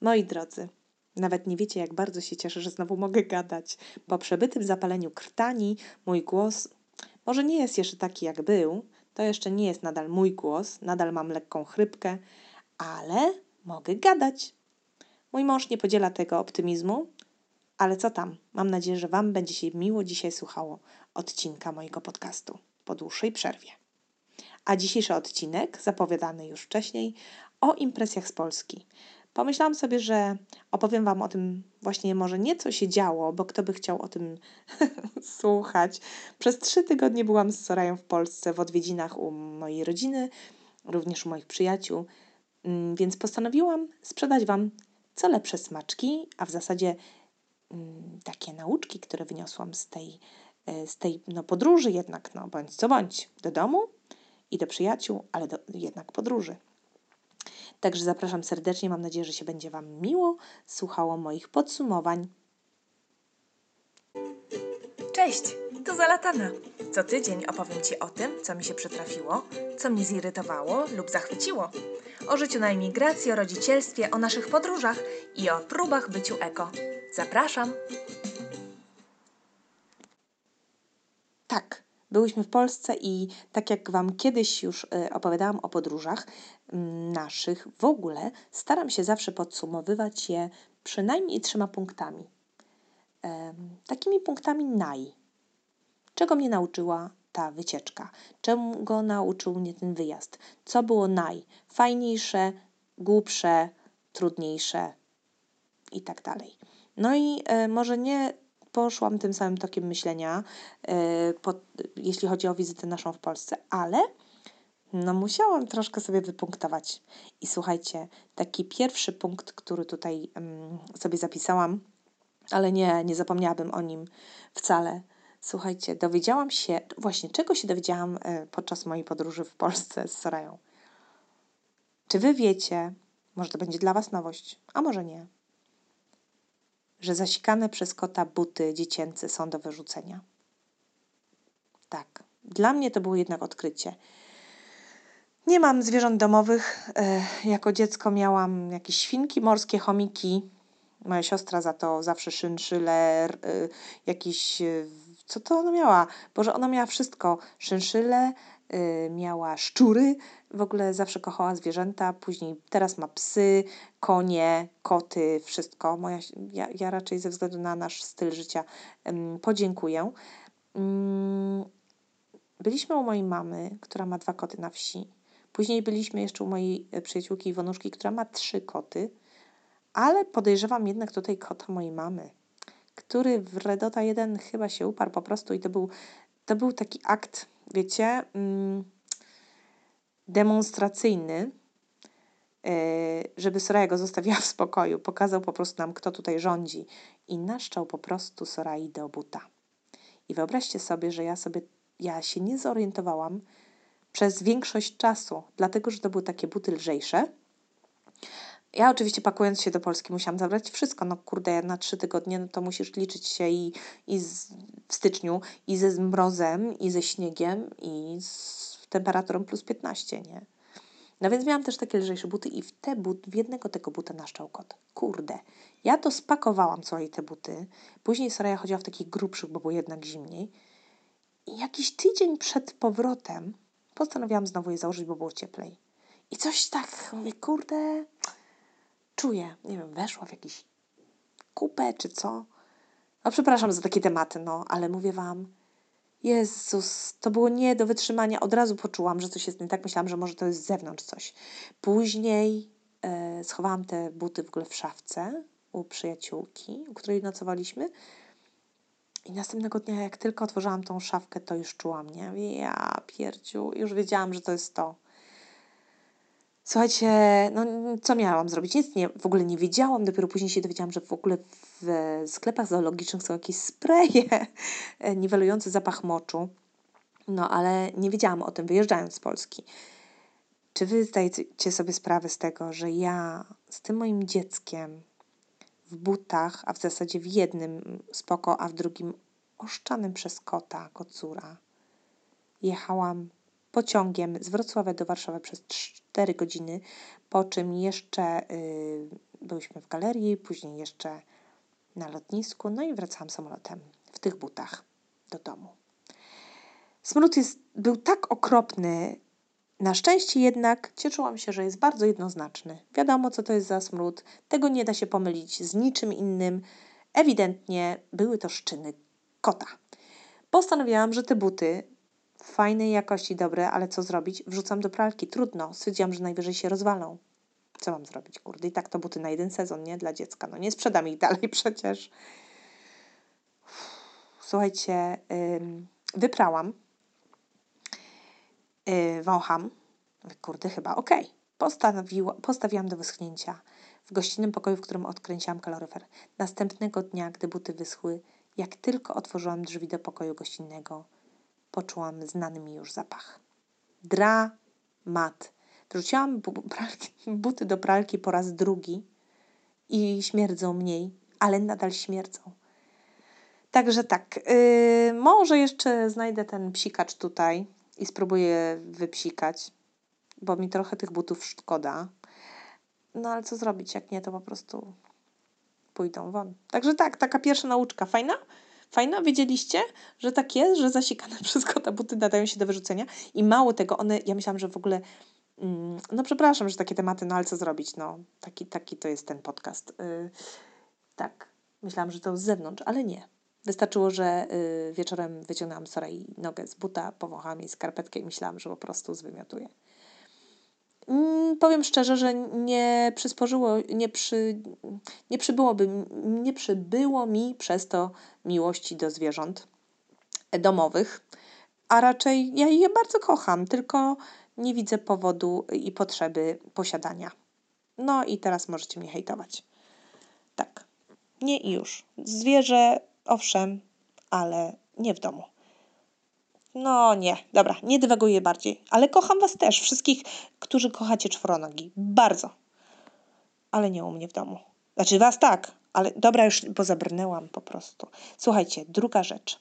Moi drodzy, nawet nie wiecie, jak bardzo się cieszę, że znowu mogę gadać. Po przebytym zapaleniu krtani mój głos może nie jest jeszcze taki, jak był. To jeszcze nie jest nadal mój głos, nadal mam lekką chrypkę, ale mogę gadać. Mój mąż nie podziela tego optymizmu, ale co tam? Mam nadzieję, że Wam będzie się miło dzisiaj słuchało odcinka mojego podcastu po dłuższej przerwie. A dzisiejszy odcinek, zapowiadany już wcześniej, o impresjach z Polski. Pomyślałam sobie, że opowiem Wam o tym właśnie może nie co się działo, bo kto by chciał o tym słuchać. Przez trzy tygodnie byłam z Sorają w Polsce w odwiedzinach u mojej rodziny, również u moich przyjaciół, mm, więc postanowiłam sprzedać Wam co lepsze smaczki, a w zasadzie mm, takie nauczki, które wyniosłam z tej, e, z tej no, podróży jednak, no bądź co bądź, do domu i do przyjaciół, ale do, jednak podróży. Także zapraszam serdecznie. Mam nadzieję, że się będzie Wam miło słuchało moich podsumowań. Cześć, to Zalatana. Co tydzień opowiem Ci o tym, co mi się przytrafiło, co mnie zirytowało lub zachwyciło. O życiu na emigracji, o rodzicielstwie, o naszych podróżach i o próbach byciu eko. Zapraszam! Tak, byłyśmy w Polsce i tak jak Wam kiedyś już y, opowiadałam o podróżach naszych, w ogóle staram się zawsze podsumowywać je przynajmniej trzema punktami. Takimi punktami naj. Czego mnie nauczyła ta wycieczka? Czego nauczył mnie ten wyjazd? Co było najfajniejsze, głupsze, trudniejsze i tak dalej. No i e, może nie poszłam tym samym tokiem myślenia, e, pod, jeśli chodzi o wizytę naszą w Polsce, ale no musiałam troszkę sobie wypunktować. I słuchajcie, taki pierwszy punkt, który tutaj um, sobie zapisałam, ale nie, nie zapomniałabym o nim wcale. Słuchajcie, dowiedziałam się, właśnie czego się dowiedziałam e, podczas mojej podróży w Polsce z Sorają. Czy wy wiecie, może to będzie dla was nowość, a może nie, że zasikane przez kota buty dziecięce są do wyrzucenia? Tak, dla mnie to było jednak odkrycie. Nie mam zwierząt domowych. E, jako dziecko miałam jakieś świnki morskie, chomiki. Moja siostra za to zawsze szynszyle, jakiś co to ona miała? Boże, ona miała wszystko. Szynszyle, miała szczury, w ogóle zawsze kochała zwierzęta, później teraz ma psy, konie, koty, wszystko. Moja, ja, ja raczej ze względu na nasz styl życia podziękuję. Yy, byliśmy u mojej mamy, która ma dwa koty na wsi. Później byliśmy jeszcze u mojej przyjaciółki Iwonuszki, która ma trzy koty, ale podejrzewam jednak tutaj kota mojej mamy który w Redota 1 chyba się uparł po prostu i to był, to był taki akt, wiecie, mm, demonstracyjny, yy, żeby Soraya go zostawiła w spokoju. Pokazał po prostu nam, kto tutaj rządzi i naszczał po prostu Sorai do buta. I wyobraźcie sobie, że ja sobie, ja się nie zorientowałam przez większość czasu, dlatego, że to były takie buty lżejsze, ja oczywiście pakując się do Polski musiałam zabrać wszystko. No kurde, na trzy tygodnie no to musisz liczyć się i, i z, w styczniu i ze mrozem, i ze śniegiem, i z temperaturą plus 15, nie? No więc miałam też takie lżejsze buty i w te but, w jednego tego buta naszczał kot. Kurde. Ja to spakowałam całej te buty. Później Soraya chodziła w takich grubszych, bo było jednak zimniej. I jakiś tydzień przed powrotem postanowiłam znowu je założyć, bo było cieplej. I coś tak, mówię, kurde, czuję, nie wiem, weszła w jakiś kupę czy co. No przepraszam za takie tematy, no, ale mówię Wam, Jezus, to było nie do wytrzymania. Od razu poczułam, że coś jest nie tak. Myślałam, że może to jest z zewnątrz coś. Później e, schowałam te buty w ogóle w szafce u przyjaciółki, u której nocowaliśmy. I następnego dnia, jak tylko otworzyłam tą szafkę, to już czułam, nie? Ja pierdziu, już wiedziałam, że to jest to. Słuchajcie, no co miałam zrobić? Nic nie, w ogóle nie wiedziałam. Dopiero później się dowiedziałam, że w ogóle w sklepach zoologicznych są jakieś spreje niwelujące zapach moczu. No, ale nie wiedziałam o tym wyjeżdżając z Polski. Czy wy zdajecie sobie sprawę z tego, że ja z tym moim dzieckiem w butach, a w zasadzie w jednym spoko, a w drugim oszczanym przez kota, kocura, jechałam pociągiem z Wrocławia do Warszawy przez 4 godziny, po czym jeszcze y, byłyśmy w galerii, później jeszcze na lotnisku, no i wracałam samolotem w tych butach do domu. Smród jest, był tak okropny, na szczęście jednak cieszyłam się, że jest bardzo jednoznaczny. Wiadomo, co to jest za smród, tego nie da się pomylić z niczym innym. Ewidentnie były to szczyny kota. Postanowiłam, że te buty fajnej jakości, dobre, ale co zrobić? Wrzucam do pralki. Trudno. Stwierdziłam, że najwyżej się rozwalą. Co mam zrobić, kurde? I tak to buty na jeden sezon, nie? Dla dziecka. No nie sprzedam ich dalej przecież. Słuchajcie, wyprałam. Yy, wącham. Kurde, chyba okej. Okay. Postawiła, postawiłam do wyschnięcia w gościnnym pokoju, w którym odkręciłam kaloryfer. Następnego dnia, gdy buty wyschły, jak tylko otworzyłam drzwi do pokoju gościnnego, poczułam znany mi już zapach. Dramat. Wrzuciłam buty do pralki po raz drugi i śmierdzą mniej, ale nadal śmierdzą. Także tak, yy, może jeszcze znajdę ten psikacz tutaj i spróbuję wypsikać, bo mi trochę tych butów szkoda. No ale co zrobić, jak nie, to po prostu pójdą won. Także tak, taka pierwsza nauczka. Fajna? Fajna? Wiedzieliście, że tak jest, że zasikane przez kota buty nadają się do wyrzucenia i mało tego, one, ja myślałam, że w ogóle mm, no przepraszam, że takie tematy, no ale co zrobić, no taki, taki to jest ten podcast. Yy, tak, myślałam, że to z zewnątrz, ale nie. Wystarczyło, że yy, wieczorem wyciągnęłam Sorej nogę z buta, powąchałam jej skarpetkę i myślałam, że po prostu zwymiotuję. Mm, powiem szczerze, że nie przysporzyło, nie, przy, nie, przybyłoby, nie przybyło mi przez to miłości do zwierząt domowych, a raczej ja je bardzo kocham, tylko nie widzę powodu i potrzeby posiadania. No i teraz możecie mnie hejtować. Tak. Nie i już. Zwierzę, owszem, ale nie w domu. No nie, dobra, nie dywaguję bardziej. Ale kocham was też, wszystkich, którzy kochacie czworonogi. Bardzo. Ale nie u mnie w domu. Znaczy was tak, ale dobra, już pozabrnęłam po prostu. Słuchajcie, druga rzecz.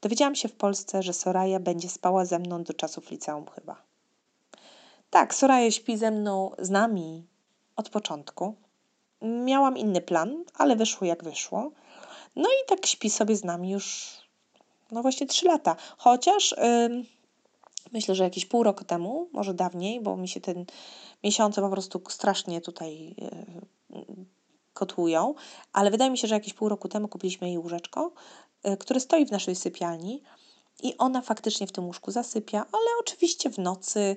Dowiedziałam się w Polsce, że Soraya będzie spała ze mną do czasów liceum chyba. Tak, Soraya śpi ze mną, z nami od początku. Miałam inny plan, ale wyszło jak wyszło. No i tak śpi sobie z nami już no właśnie 3 lata. Chociaż myślę, że jakieś pół roku temu, może dawniej, bo mi się ten miesiące po prostu strasznie tutaj yy, kotłują, ale wydaje mi się, że jakieś pół roku temu kupiliśmy jej łóżeczko, yy, które stoi w naszej sypialni i ona faktycznie w tym łóżku zasypia, ale oczywiście w nocy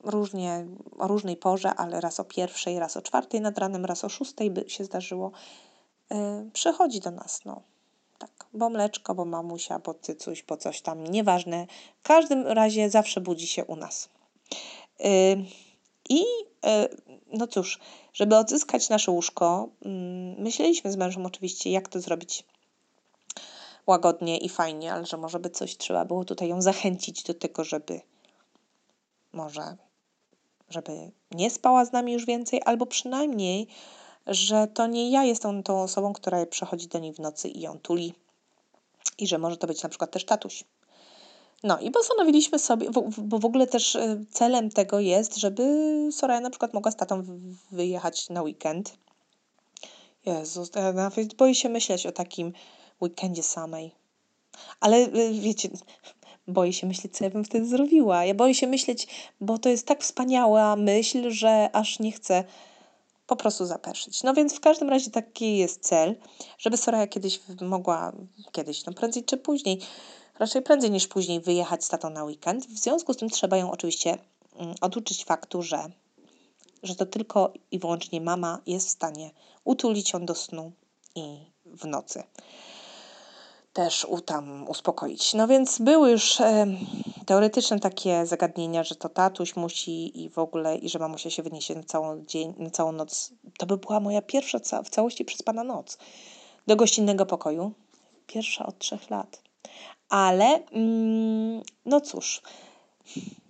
różnie, o różnej porze, ale raz o pierwszej, raz o czwartej nad ranem, raz o szóstej by się zdarzyło, yy, przychodzi do nas, no bo mleczko, bo mamusia, bo cycuś, bo coś tam, nieważne. W każdym razie zawsze budzi się u nas. I yy, no cóż, żeby odzyskać nasze łóżko, yy, myśleliśmy z mężem oczywiście, jak to zrobić łagodnie i fajnie, ale że może by coś trzeba było tutaj ją zachęcić do tego, żeby może, żeby nie spała z nami już więcej, albo przynajmniej że to nie ja jestem tą osobą, która przechodzi do niej w nocy i ją tuli. I że może to być na przykład też tatuś. No i postanowiliśmy sobie, bo w ogóle też e, celem tego jest, żeby Soraya na przykład mogła z tatą wyjechać na weekend. Jezus, ja nawet boję się myśleć o takim weekendzie samej. Ale e, wiecie, boję się myśleć, co ja bym wtedy zrobiła. Ja boję się myśleć, bo to jest tak wspaniała myśl, że aż nie chcę po prostu zapeszyć. No więc w każdym razie taki jest cel, żeby Soraya kiedyś mogła, kiedyś, no prędzej czy później, raczej prędzej niż później wyjechać z tatą na weekend. W związku z tym trzeba ją oczywiście mm, oduczyć faktu, że, że to tylko i wyłącznie mama jest w stanie utulić ją do snu i w nocy też u, tam uspokoić. No więc były już teoretyczne takie zagadnienia, że to tatuś musi i w ogóle, i że mamusia się wyniesie na całą, dzień, na całą noc. To by była moja pierwsza ca w całości przespana noc do gościnnego pokoju. Pierwsza od trzech lat. Ale, mm, no cóż,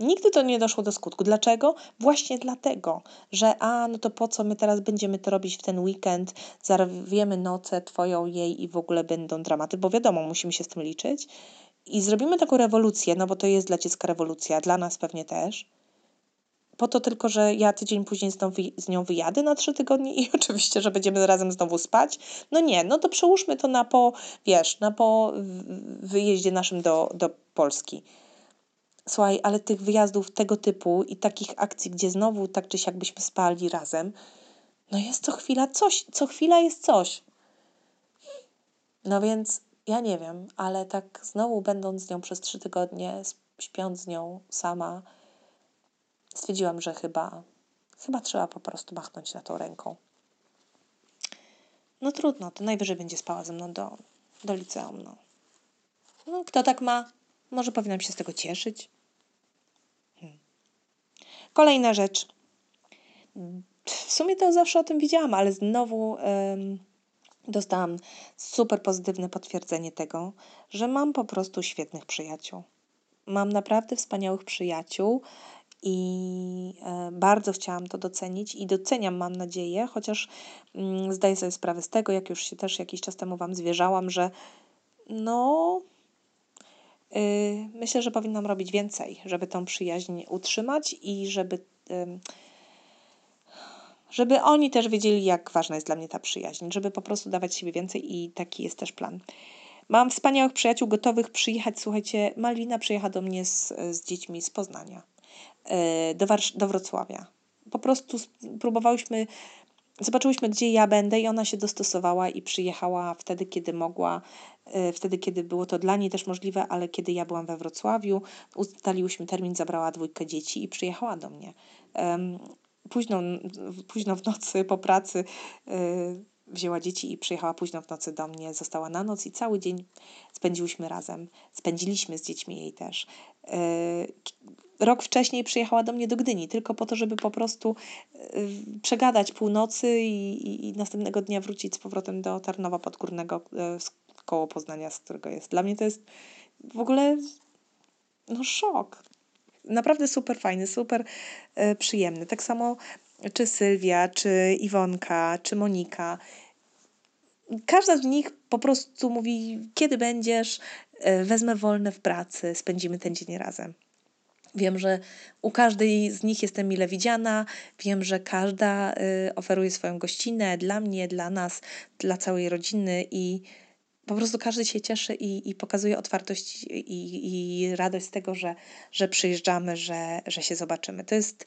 Nigdy to nie doszło do skutku. Dlaczego? Właśnie dlatego, że a, no to po co my teraz będziemy to robić w ten weekend, zarwiemy nocę twoją, jej i w ogóle będą dramaty, bo wiadomo, musimy się z tym liczyć. I zrobimy taką rewolucję, no bo to jest dla dziecka rewolucja, dla nas pewnie też, po to tylko, że ja tydzień później z nią, wyjadę na trzy tygodnie i oczywiście, że będziemy razem znowu spać. No nie, no to przełóżmy to na po, wiesz, na po wyjeździe naszym do, do Polski. Słuchaj, ale tych wyjazdów tego typu i takich akcji, gdzie znowu tak czy siak byśmy spali razem, no jest co chwila coś, co chwila jest coś. No więc ja nie wiem, ale tak znowu będąc z nią przez trzy tygodnie, śpiąc z nią sama, stwierdziłam, że chyba, chyba trzeba po prostu machnąć na tą ręką. No trudno, to najwyżej będzie spała ze mną do, do liceum. No. no, kto tak ma? Może powinnam się z tego cieszyć. Hmm. Kolejna rzecz. W sumie to zawsze o tym widziałam, ale znowu dostałam super pozytywne potwierdzenie tego, że mam po prostu świetnych przyjaciół. Mam naprawdę wspaniałych przyjaciół i e, bardzo chciałam to docenić i doceniam, mam nadzieję, chociaż mm, zdaję sobie sprawę z tego, jak już się też jakiś czas temu Wam zwierzałam, że no. Yy, myślę, że powinnam robić więcej, żeby tą przyjaźń utrzymać i żeby. Żeby oni też wiedzieli, jak ważna jest dla mnie ta przyjaźń, żeby po prostu dawać siebie więcej i taki jest też plan. Mam wspaniałych przyjaciół gotowych przyjechać. Słuchajcie, Malwina przyjechała do mnie z, z dziećmi z Poznania e, do, Warsz- do Wrocławia. Po prostu próbowałyśmy, zobaczyłyśmy, gdzie ja będę, i ona się dostosowała i przyjechała wtedy, kiedy mogła, e, wtedy, kiedy było to dla niej też możliwe, ale kiedy ja byłam we Wrocławiu, ustaliłyśmy termin, zabrała dwójkę dzieci i przyjechała do mnie. Późno, późno w nocy po pracy e, wzięła dzieci i przyjechała późno w nocy do mnie, została na noc i cały dzień spędziłyśmy razem. Spędziliśmy z dziećmi jej też. E, rok wcześniej przyjechała do mnie do Gdyni, tylko po to, żeby po prostu e, przegadać północy i, i, następnego dnia wrócić z powrotem do Tarnowa Podgórnego koło Poznania, z którego jest. Dla mnie to jest w ogóle no szok. Naprawdę super fajny, super przyjemny. Tak samo czy Sylwia, czy Iwonka, czy Monika. Każda z nich po prostu mówi, kiedy będziesz, e, wezmę wolne w pracy, spędzimy ten dzień razem. Wiem, że u każdej z nich jestem mile widziana. Wiem, że każda y, oferuje swoją gościnę dla mnie, dla nas, dla całej rodziny i po prostu każdy się cieszy i, i pokazuje otwartość i, i radość z tego, że, że przyjeżdżamy, że, że się zobaczymy. To jest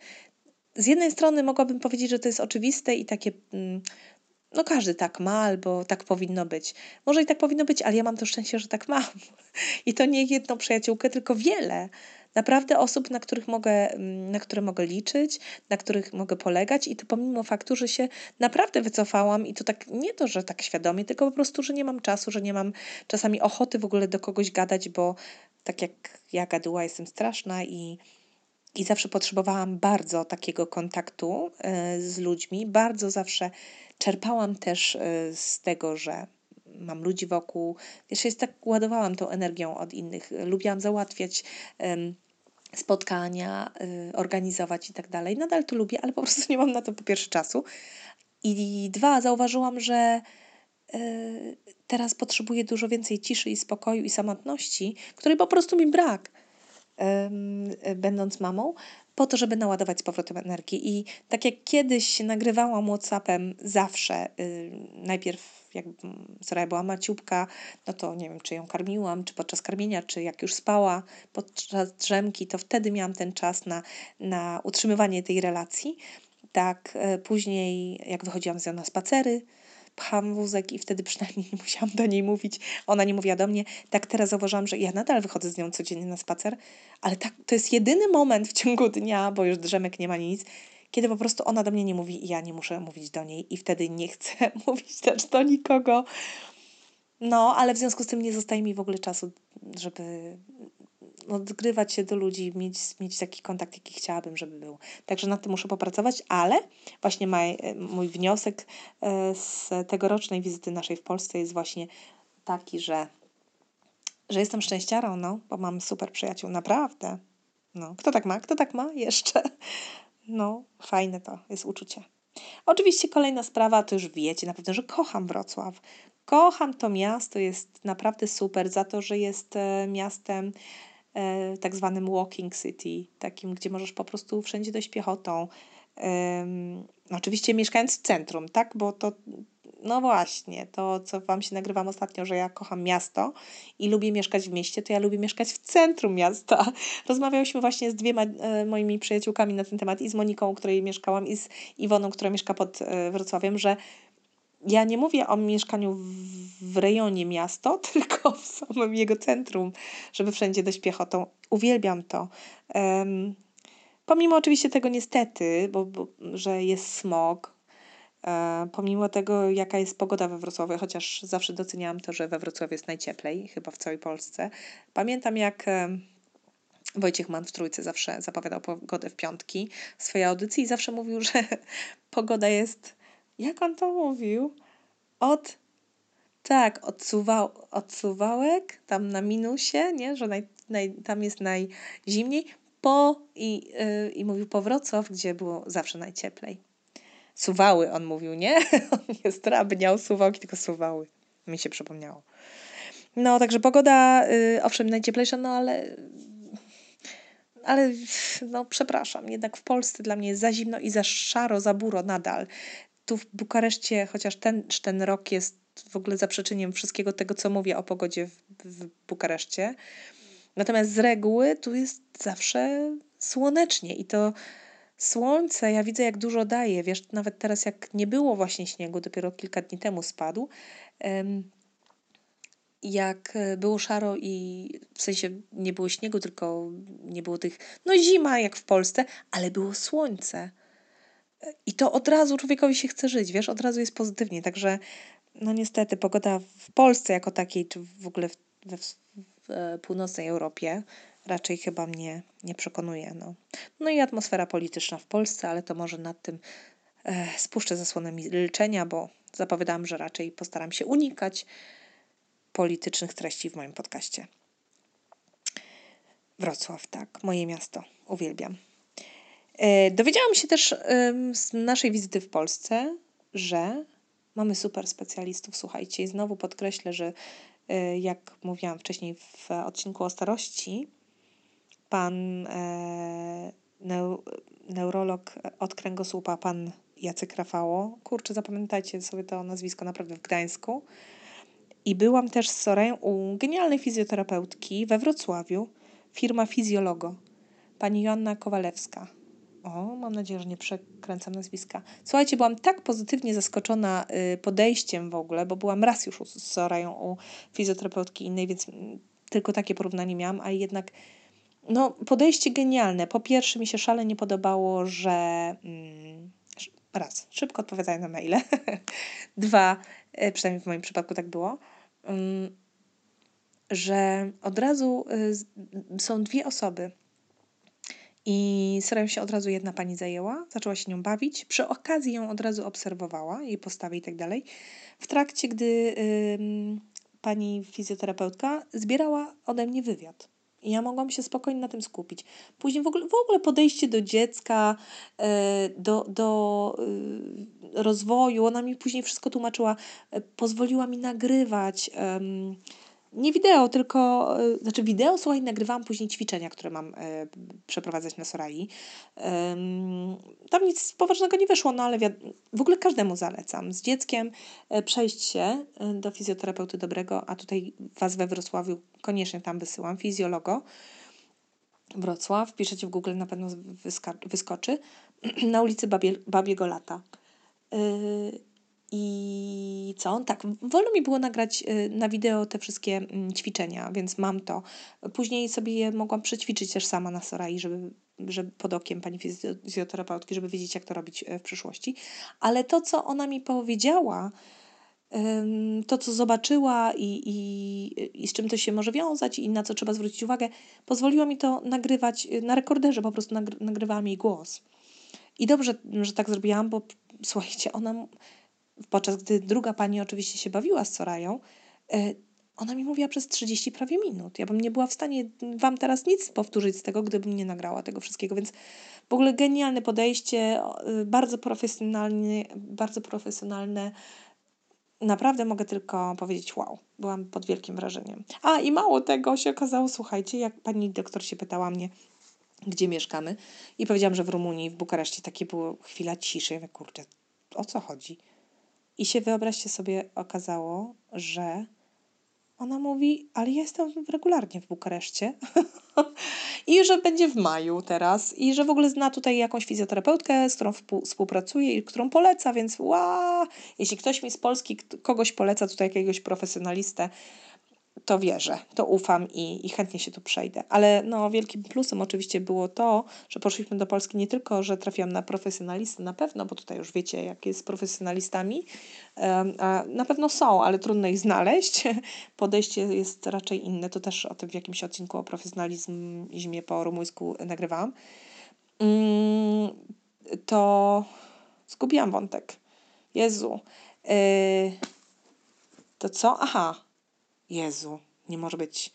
z jednej strony mogłabym powiedzieć, że to jest oczywiste i takie, mm, no każdy tak ma, albo tak powinno być. Może i tak powinno być, ale ja mam to szczęście, że tak mam. I to nie jedną przyjaciółkę, tylko wiele. Naprawdę osób, na których mogę, mm, na które mogę liczyć, na których mogę polegać i to pomimo faktu, że się naprawdę wycofałam i to tak nie to, że tak świadomie, tylko po prostu, że nie mam czasu, że nie mam czasami ochoty w ogóle do kogoś gadać, bo tak jak ja gaduła jestem straszna i i zawsze potrzebowałam bardzo takiego kontaktu e, z ludźmi. Bardzo zawsze czerpałam też e, z tego, że mam ludzi wokół. Wiesz, jest tak ładowałam tą energią od innych. Lubiłam załatwiać spotkania, e, organizować i tak dalej. Nadal to lubię, ale po prostu nie mam na to po pierwsze czasu. I dwa, zauważyłam, że teraz potrzebuję dużo więcej ciszy i spokoju i samotności, której po prostu mi brak będąc mamą, po to, żeby naładować z powrotem energię. I tak jak kiedyś nagrywałam WhatsAppem zawsze, y, najpierw jak Soraya była maciubka, no to nie wiem, czy ją karmiłam, czy podczas karmienia, czy jak już spała podczas drzemki, to wtedy miałam ten czas na, na utrzymywanie tej relacji. Tak, e, później jak wychodziłam z nią na spacery, pcham wózek i wtedy przynajmniej nie musiałam do niej mówić. Ona nie mówiła do mnie. Tak teraz zauważyłam, że ja nadal wychodzę z nią codziennie na spacer, ale tak, to jest jedyny moment w ciągu dnia, bo już drzemek nie ma nic, kiedy po prostu ona do mnie nie mówi i ja nie muszę mówić do niej i wtedy nie chcę mówić też do nikogo. No, ale w związku z tym nie zostaje mi w ogóle czasu, żeby odgrywać się do ludzi, mieć, mieć taki kontakt, jaki chciałabym, żeby był. Także nad tym muszę popracować, ale właśnie maj, mój wniosek e, z tegorocznej wizyty naszej w Polsce jest właśnie taki, że, że jestem szczęściarą, no, bo mam super przyjaciół, naprawdę. No, kto tak ma? Kto tak ma? Jeszcze. No, fajne to jest uczucie. Oczywiście kolejna sprawa, to już wiecie na pewno, że kocham Wrocław. Kocham to miasto, jest naprawdę super za to, że jest e, miastem e, tak zwanym walking city, takim, gdzie możesz po prostu wszędzie dojść piechotą. oczywiście mieszkając w centrum, tak? Bo to no właśnie, to co Wam się nagrywam ostatnio, że ja kocham miasto i lubię mieszkać w mieście, to ja lubię mieszkać w centrum miasta. Rozmawiałyśmy właśnie z dwiema e, moimi przyjaciółkami na ten temat i z Moniką, u której mieszkałam i z Iwoną, która mieszka pod e, Wrocławiem, że ja nie mówię o mieszkaniu w, w rejonie miasto, tylko w samym jego centrum, żeby wszędzie dojść piechotą. Uwielbiam to. Um, pomimo oczywiście tego niestety, bo, bo że jest smog, E, pomimo tego, jaka jest pogoda we Wrocławiu, chociaż zawsze doceniałam to, że we Wrocławiu jest najcieplej, chyba w całej Polsce. Pamiętam, jak e, Wojciech Mann w Trójce zawsze zapowiadał pogodę w piątki w swojej audycji i zawsze mówił, że pogoda jest, jak on to mówił, od, tak, odsuwał, odsuwałek, tam na minusie, nie, że naj, naj, tam jest najzimniej, po i, yy, i mówił po Wrocław, gdzie było zawsze najcieplej. Suwały, on mówił, nie? on nie zdrabniał suwałki, tylko suwały. Mi się przypomniało. No, także pogoda, y, owszem, najcieplejsza, no ale ale no przepraszam, jednak w Polsce dla mnie jest za zimno i za szaro, za buro nadal. Tu w Bukareszcie, chociaż ten, ten rok jest w ogóle zaprzeczeniem wszystkiego tego, co mówię o pogodzie w, w Bukareszcie. Natomiast z reguły tu jest zawsze słonecznie i to Słońce, ja widzę jak dużo daje. Wiesz, nawet teraz jak nie było właśnie śniegu, dopiero kilka dni temu spadł, jak e, było szaro i w sensie nie było śniegu, tylko nie było tych, no zima jak w Polsce, ale było słońce. I to od razu człowiekowi się chce żyć, wiesz, od razu jest pozytywnie. Także, no niestety, pogoda w Polsce jako takiej, czy w ogóle w, w, w e, północnej Europie, raczej chyba mnie nie przekonuje. No. no i atmosfera polityczna w Polsce, ale to może nad tym e, spuszczę zasłonę milczenia, bo zapowiadam, że raczej postaram się unikać politycznych treści w moim podcaście. Wrocław, tak, moje miasto, uwielbiam. E, dowiedziałam się też z naszej wizyty w Polsce, że mamy super specjalistów. Słuchajcie, i znowu podkreślę, że e, jak mówiłam wcześniej w odcinku o starości, pan e, neu, neurolog od kręgosłupa, pan Jacek Rafało. Kurczę, zapamiętajcie sobie to nazwisko naprawdę w Gdańsku. I byłam też z Sorę u genialnej fizjoterapeutki we Wrocławiu, firma Fizjologo, pani Joanna Kowalewska. O, mam nadzieję, że nie przekręcam nazwiska. Słuchajcie, byłam tak pozytywnie zaskoczona y, podejściem w ogóle, bo byłam raz już z Sorają u fizjoterapeutki innej, więc mm, tylko takie porównanie miałam, ale jednak no, podejście genialne. Po pierwsze, mi się szalenie podobało, że mm, raz, szybko odpowiadają na maile. Dwa, e, przynajmniej w moim przypadku tak było, mm, że od razu y, są dwie osoby. I starają się od razu jedna pani zajęła, zaczęła się nią bawić, przy okazji ją od razu obserwowała, jej postawy i tak dalej. W trakcie, gdy y, pani fizjoterapeutka zbierała ode mnie wywiad. I ja mogłam się spokojnie na tym skupić. Później w ogóle, w ogóle podejście do dziecka, e, do, do e, rozwoju, ona mi później wszystko tłumaczyła, e, pozwoliła mi nagrywać nie wideo, tylko, y, znaczy wideo, słuchaj, nagrywałam później ćwiczenia, które mam y, przeprowadzać na Sorai. tam nic poważnego nie wyszło, no ale w ogóle każdemu zalecam. Z dzieckiem y, przejść się do fizjoterapeuty dobrego, a tutaj Was we Wrocławiu koniecznie tam wysyłam, fizjologo. Wrocław, piszecie w Google, na pewno wyskoczy, na ulicy Babie, Babiego Lata. I co? Tak, wolno mi było nagrać y, na wideo te wszystkie mm, ćwiczenia, więc mam to. Później sobie je mogłam przećwiczyć też sama na Sorai, żeby, żeby pod okiem pani fizjoterapeutki, żeby wiedzieć, jak to robić e, w przyszłości. Ale to, co ona mi powiedziała, to, co zobaczyła i, i, i z czym to się może wiązać i na co trzeba zwrócić uwagę, pozwoliło mi to nagrywać y, na rekorderze, po prostu nagry nagrywałam jej głos. I dobrze, że tak zrobiłam, bo słuchajcie, ona podczas gdy druga pani oczywiście się bawiła z Sorają, e, ona mi mówiła przez 30 prawie minut. Ja bym nie była w stanie wam teraz nic powtórzyć z tego, gdybym nie nagrała tego wszystkiego, więc w ogóle genialne podejście, bardzo profesjonalne, bardzo profesjonalne. naprawdę mogę tylko powiedzieć wow. Byłam pod wielkim wrażeniem. A i mało tego się okazało, słuchajcie, jak pani doktor się pytała mnie, gdzie mieszkamy i powiedziałam, że w Rumunii, w Bukareszcie takie było chwila ciszy. Ja mówię, kurde, o co chodzi? I się wyobraźcie sobie, okazało, że ona mówi, ale ja jestem regularnie w Bukareszcie i że będzie w maju teraz. I że w ogóle zna tutaj jakąś fizjoterapeutkę, z którą współpracuje i którą poleca, więc wow, jeśli ktoś mi z Polski kogoś poleca, tutaj jakiegoś profesjonalistę, to wierzę, to ufam i, i chętnie się tu przejdę. Ale no, wielkim plusem oczywiście było to, że poszliśmy do Polski nie tylko, że trafiłam na profesjonalistę na pewno, bo tutaj już wiecie, jak jest z profesjonalistami, a na pewno są, ale trudno ich znaleźć. Podejście jest raczej inne. To też o tym w jakimś odcinku o profesjonalizmie po rumuńsku nagrywałam. Mm, to zgubiłam wątek. Jezu. Yy, to co? Aha Jezu, nie może być.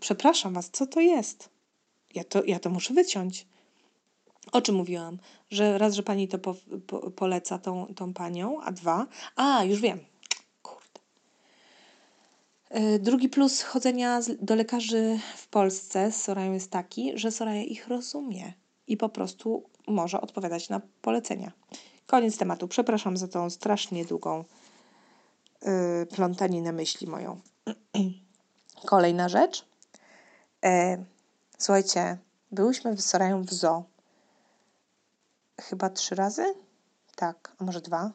Przepraszam was, co to jest? Ja to, ja to muszę wyciąć. O czym mówiłam? Że raz, że pani to po, po, poleca tą, tą panią, a dwa. A, już wiem. Kurde. E, drugi plus chodzenia do lekarzy w Polsce z Sorają jest taki, że Soraja ich rozumie i po prostu może odpowiadać na polecenia. Koniec tematu. Przepraszam za tą strasznie długą yy, plątaninę myśli moją. Kolejna rzecz. E, słuchajcie, byłyśmy w Sorają w zoo. Chyba trzy razy? Tak, a może dwa?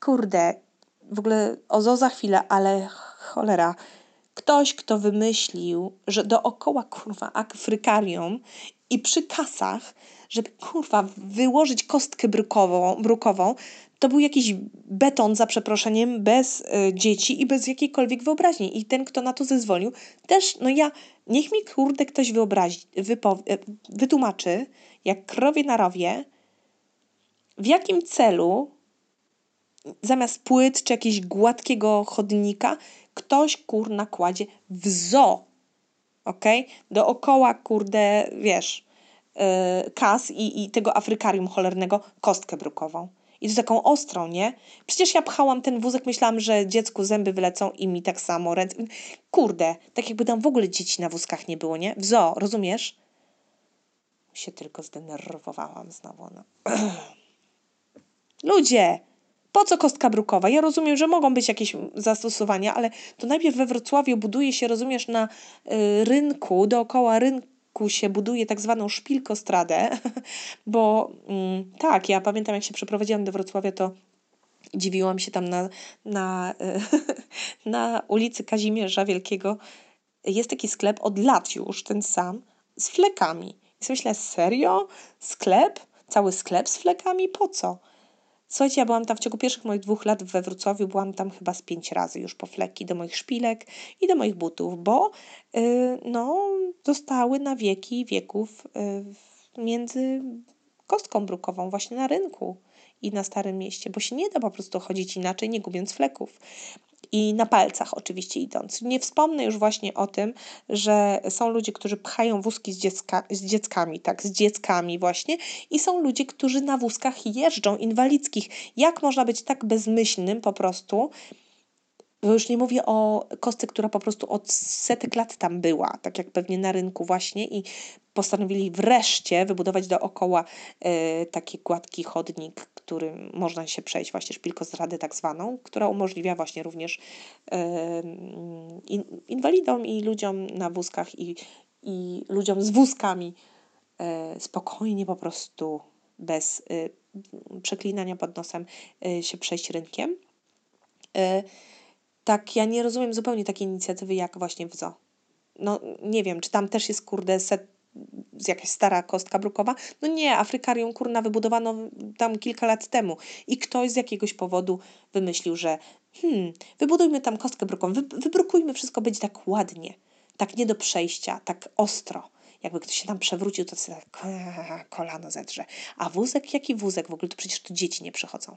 Kurde, w ogóle o zoo za chwilę, ale cholera. Ktoś, kto wymyślił, że dookoła kurwa afrykarium i przy kasach, żeby kurwa wyłożyć kostkę brukową, brukową to był jakiś beton, za przeproszeniem, bez y, dzieci i bez jakiejkolwiek wyobraźni. I ten, kto na to zezwolił, też, no ja, niech mi kurde ktoś wyobrazi, e, wytłumaczy, jak krowie na rowie, w jakim celu zamiast płyt czy jakiegoś gładkiego chodnika ktoś kurna kładzie w zo. Ok? Dookoła, kurde, wiesz, yy, kas i, i tego afrykarium cholernego kostkę brukową. I to taką ostrą, nie? Przecież ja pchałam ten wózek, myślałam, że dziecku zęby wylecą i mi tak samo ręce. Kurde, tak jakby tam w ogóle dzieci na wózkach nie było, nie? W zoo, rozumiesz? Się tylko zdenerwowałam znowu. No. Ludzie! Po co kostka brukowa? Ja rozumiem, że mogą być jakieś zastosowania, ale to najpierw we Wrocławiu buduje się, rozumiesz, na y, rynku, dookoła rynku się buduje tak zwaną szpilkostradę, bo mm, tak, ja pamiętam jak się przeprowadziłam do Wrocławia, to dziwiłam się tam na, na, na ulicy Kazimierza Wielkiego. Jest taki sklep od lat już, ten sam, z flekami. I myślę, serio? Sklep? Cały sklep z flekami? Po co? Słuchajcie, ja byłam tam w ciągu pierwszych moich dwóch lat we Wrocławiu, byłam tam chyba z pięć razy już po fleki do moich szpilek i do moich butów, bo yy, no, zostały na wieki wieków yy, między kostką brukową właśnie na rynku i na Starym Mieście, bo się nie da po prostu chodzić inaczej, nie gubiąc fleków i na palcach oczywiście idąc. Nie wspomnę już właśnie o tym, że są ludzie, którzy pchają wózki z, dziecka, z dzieckami, tak, z dzieckami właśnie i są ludzie, którzy na wózkach jeżdżą, inwalidzkich. Jak można być tak bezmyślnym po prostu, bo już nie mówię o kostce, która po prostu od setek lat tam była, tak jak pewnie na rynku właśnie i postanowili wreszcie wybudować dookoła y, taki gładki chodnik, którym można się przejść, właśnie szpilkozradę tak zwaną, która umożliwia właśnie również y, in, inwalidom i ludziom na wózkach i, i ludziom z wózkami y, spokojnie po prostu bez przeklinania pod nosem się przejść rynkiem tak, ja nie rozumiem zupełnie takiej inicjatywy jak właśnie w zoo. No nie wiem, czy tam też jest kurde set, jakaś stara kostka brukowa? No nie, Afrykarium kurna wybudowano tam kilka lat temu i ktoś z jakiegoś powodu wymyślił, że hmm, wybudujmy tam kostkę brukową, wy, wybrukujmy wszystko, będzie tak ładnie, tak nie do przejścia, tak ostro. Jakby ktoś się tam przewrócił, to sobie tak kolano zedrze. A wózek? Jaki wózek? W ogóle to przecież tu dzieci nie przychodzą.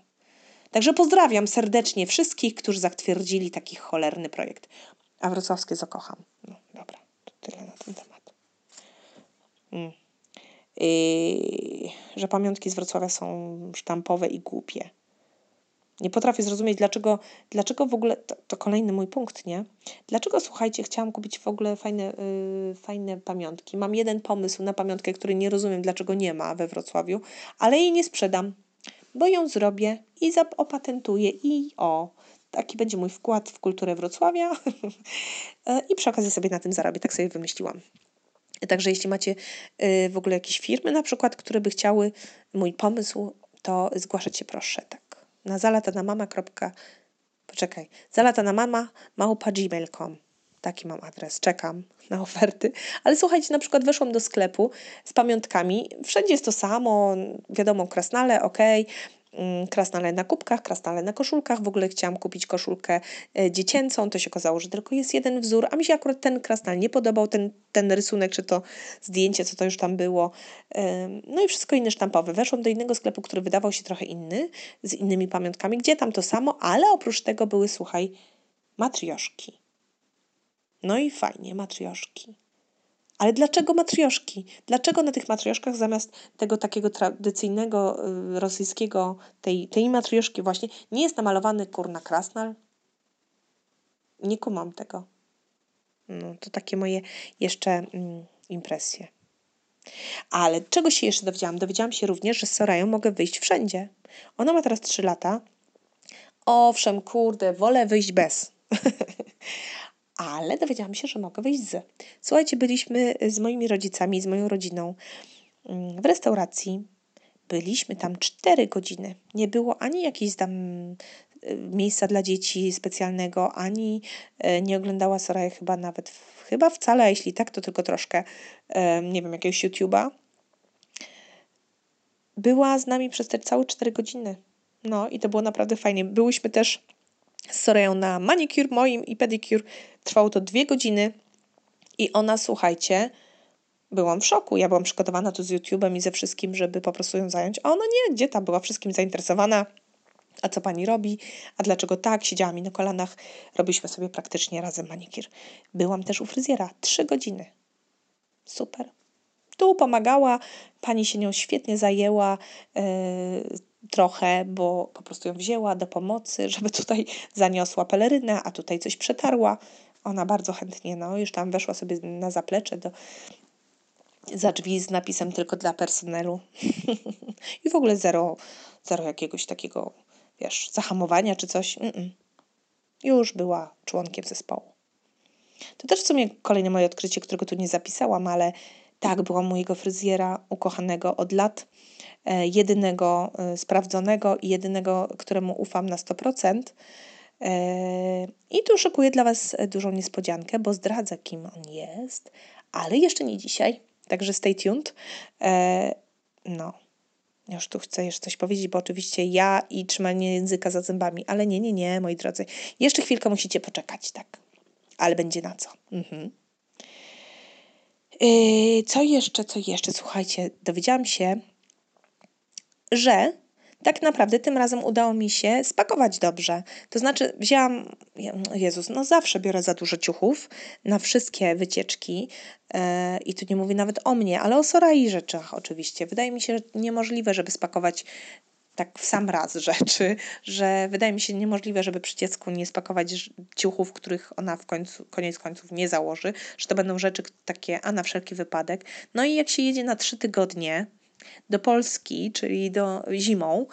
Także pozdrawiam serdecznie wszystkich, którzy zatwierdzili taki cholerny projekt. A wrocławskie zakocham. No dobra, to tyle na ten temat. Mm. Że pamiątki z Wrocławia są sztampowe i głupie. Nie potrafię zrozumieć, dlaczego, dlaczego w ogóle, to, to kolejny mój punkt, nie? Dlaczego, słuchajcie, chciałam kupić w ogóle fajne, yy, fajne pamiątki. Mam jeden pomysł na pamiątkę, który nie rozumiem, dlaczego nie ma we Wrocławiu, ale jej nie sprzedam, bo ją zrobię i opatentuję i o, taki będzie mój wkład w kulturę Wrocławia i przy okazji sobie na tym zarobię, tak sobie wymyśliłam. Także jeśli macie y, w ogóle jakieś firmy na przykład, które by chciały mój pomysł, to zgłaszać się proszę, tak. Na zalatanamama. Poczekaj. Zalatanamama małpa gmail.com. Taki mam adres. Czekam na oferty. Ale słuchajcie, na przykład weszłam do sklepu z pamiątkami. Wszędzie jest to samo. Wiadomo, krasnale, ok. Mm, krasnale na kubkach, krasnale na koszulkach. W ogóle chciałam kupić koszulkę e, dziecięcą, to się okazało, że tylko jest jeden wzór, a mi się akurat ten krasnal nie podobał, ten, ten rysunek, czy to zdjęcie, co to już tam było. No i wszystko inne sztampowe. Weszłam do innego sklepu, który wydawał się trochę inny, z innymi pamiątkami, gdzie tam to samo, ale oprócz tego były, słuchaj, matrioszki. No i fajnie, matrioszki. Ale dlaczego matrioszki? Dlaczego na tych matrioszkach zamiast tego takiego tradycyjnego y, rosyjskiego, tej, tej matrioszki właśnie, nie jest namalowany kurna krasnal? Nie kumam tego. No, to takie moje jeszcze mm, impresje. Ale czego się jeszcze dowiedziałam? Dowiedziałam się również, że z Sorają mogę wyjść wszędzie. Ona ma teraz 3 lata. Owszem, kurde, wolę wyjść bez. ale dowiedziałam się, że mogę wyjść z. Słuchajcie, byliśmy z moimi rodzicami, z moją rodziną mm, w restauracji. Byliśmy tam 4 godziny. Nie było ani jakiejś tam y, miejsca dla dzieci specjalnego, ani y, nie oglądała Soraya chyba nawet, chyba wcale, a jeśli tak, to tylko troszkę, nie wiem, jakiegoś YouTube'a. Była z nami przez te całe 4 godziny. No i to było naprawdę fajnie. Byłyśmy też z Soreją na manicure moim i pedicure. Trwało to dwie godziny i ona, słuchajcie, byłam w szoku. Ja byłam przygotowana tu z YouTube'em i ze wszystkim, żeby po prostu ją zająć. A ona nie, gdzie tam była wszystkim zainteresowana. A co pani robi? A dlaczego tak? Siedziała mi na kolanach. Robiliśmy sobie praktycznie razem manikir. Byłam też u fryzjera. Trzy godziny. Super. Tu pomagała, pani się nią świetnie zajęła. Trochę, bo po prostu ją wzięła do pomocy, żeby tutaj zaniosła pelerynę, a tutaj coś przetarła. Ona bardzo chętnie, no, już tam weszła sobie na zaplecze do, za drzwi z napisem tylko dla personelu. I w ogóle zero, zero jakiegoś takiego, wiesz, zahamowania czy coś. Mm -mm. Już była członkiem zespołu. To też w sumie kolejne moje odkrycie, którego tu nie zapisałam, ale tak, byłam mojego fryzjera ukochanego od lat. E, jedynego e, sprawdzonego i jedynego, któremu ufam na 100%. E, I tu szykuję dla Was dużą niespodziankę, bo zdradzę, kim on jest, ale jeszcze nie dzisiaj, także stay tuned. No, już tu chcę jeszcze coś powiedzieć, bo oczywiście ja i trzymanie języka za zębami, ale nie, nie, nie, moi drodzy. Jeszcze chwilkę musicie poczekać, tak. Ale będzie na co. Mhm. Co jeszcze, co jeszcze? Słuchajcie, dowiedziałam się, że tak naprawdę tym razem udało mi się spakować dobrze. To znaczy, wzięłam, Jezus, no zawsze biorę za dużo ciuchów na wszystkie wycieczki yy, i tu nie mówię nawet o mnie, ale o Sorai rzeczach oczywiście. Wydaje mi się że niemożliwe, żeby spakować tak w sam raz rzeczy, że wydaje mi się niemożliwe, żeby przy dziecku nie spakować ciuchów, których ona w końcu, koniec końców nie założy, że to będą rzeczy takie, a na wszelki wypadek. No i jak się jedzie na trzy tygodnie, do Polski, czyli do zimą,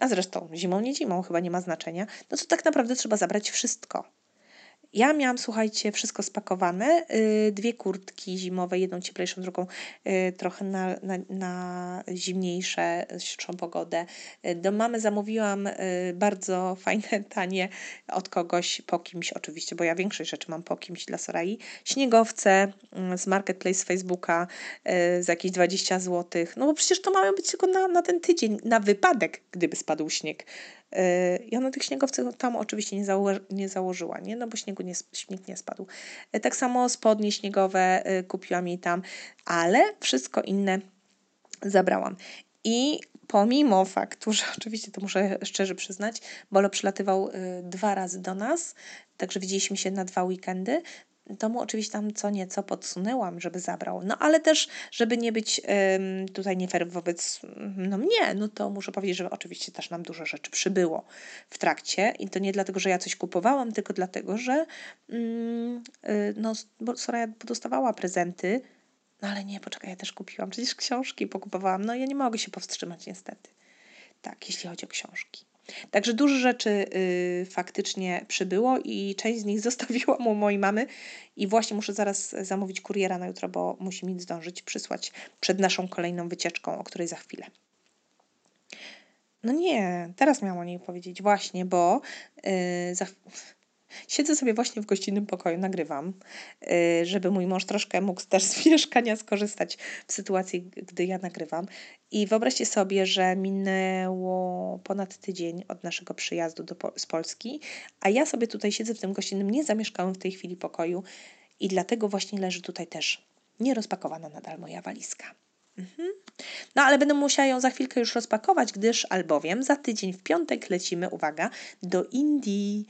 a zresztą zimą, nie zimą, chyba nie ma znaczenia, no to tak naprawdę trzeba zabrać wszystko. Ja miałam, słuchajcie, wszystko spakowane. Y, dwie kurtki zimowe, jedną cieplejszą, drugą y, trochę na, na, na zimniejsze, świeższą pogodę. Y, do mamy zamówiłam bardzo fajne, tanie od kogoś, po kimś oczywiście, bo ja większość rzeczy mam po kimś dla Sorai. Śniegowce mm, z Marketplace Facebooka za jakieś 20 zł. No bo przecież to mają być tylko na, na ten tydzień, na wypadek, gdyby spadł śnieg. I ona tych śniegowców tam oczywiście nie, zało nie założyła, nie? no bo śniegu nie, śnieg nie spadł. E, tak samo spodnie śniegowe e, kupiłam jej tam, ale wszystko inne zabrałam. I pomimo faktu, że oczywiście to muszę szczerze przyznać, Bolo przylatywał e, dwa razy do nas, także widzieliśmy się na dwa weekendy, to mu oczywiście tam co nieco podsunęłam, żeby zabrał. No ale też, żeby nie być ym, tutaj nie fair wobec no mnie, no to muszę powiedzieć, że oczywiście też nam dużo rzeczy przybyło w trakcie i to nie dlatego, że ja coś kupowałam, tylko dlatego, że ym, y, no, Soraya dostawała prezenty, no ale nie, poczekaj, ja też kupiłam przecież książki, pokupowałam, no ja nie mogę się powstrzymać niestety. Tak, jeśli chodzi o książki. Także dużo rzeczy y, faktycznie przybyło i część z nich zostawiłam u mojej mamy i właśnie muszę zaraz zamówić kuriera na jutro, bo musi mi zdążyć przysłać przed naszą kolejną wycieczką, o której za chwilę. No nie, teraz miałam o niej powiedzieć właśnie, bo yy, za, Siedzę sobie właśnie w gościnnym pokoju, nagrywam, y, żeby mój mąż troszkę mógł też z mieszkania skorzystać w sytuacji, gdy ja nagrywam. I wyobraźcie sobie, że minęło ponad tydzień od naszego przyjazdu do, z Polski, a ja sobie tutaj siedzę w tym gościnnym, nie zamieszkałam w tej chwili pokoju i dlatego właśnie leży tutaj też nierozpakowana nadal moja walizka. Mhm. No ale będę musiała ją za chwilkę już rozpakować, gdyż albowiem za tydzień w piątek lecimy, uwaga, do Indii.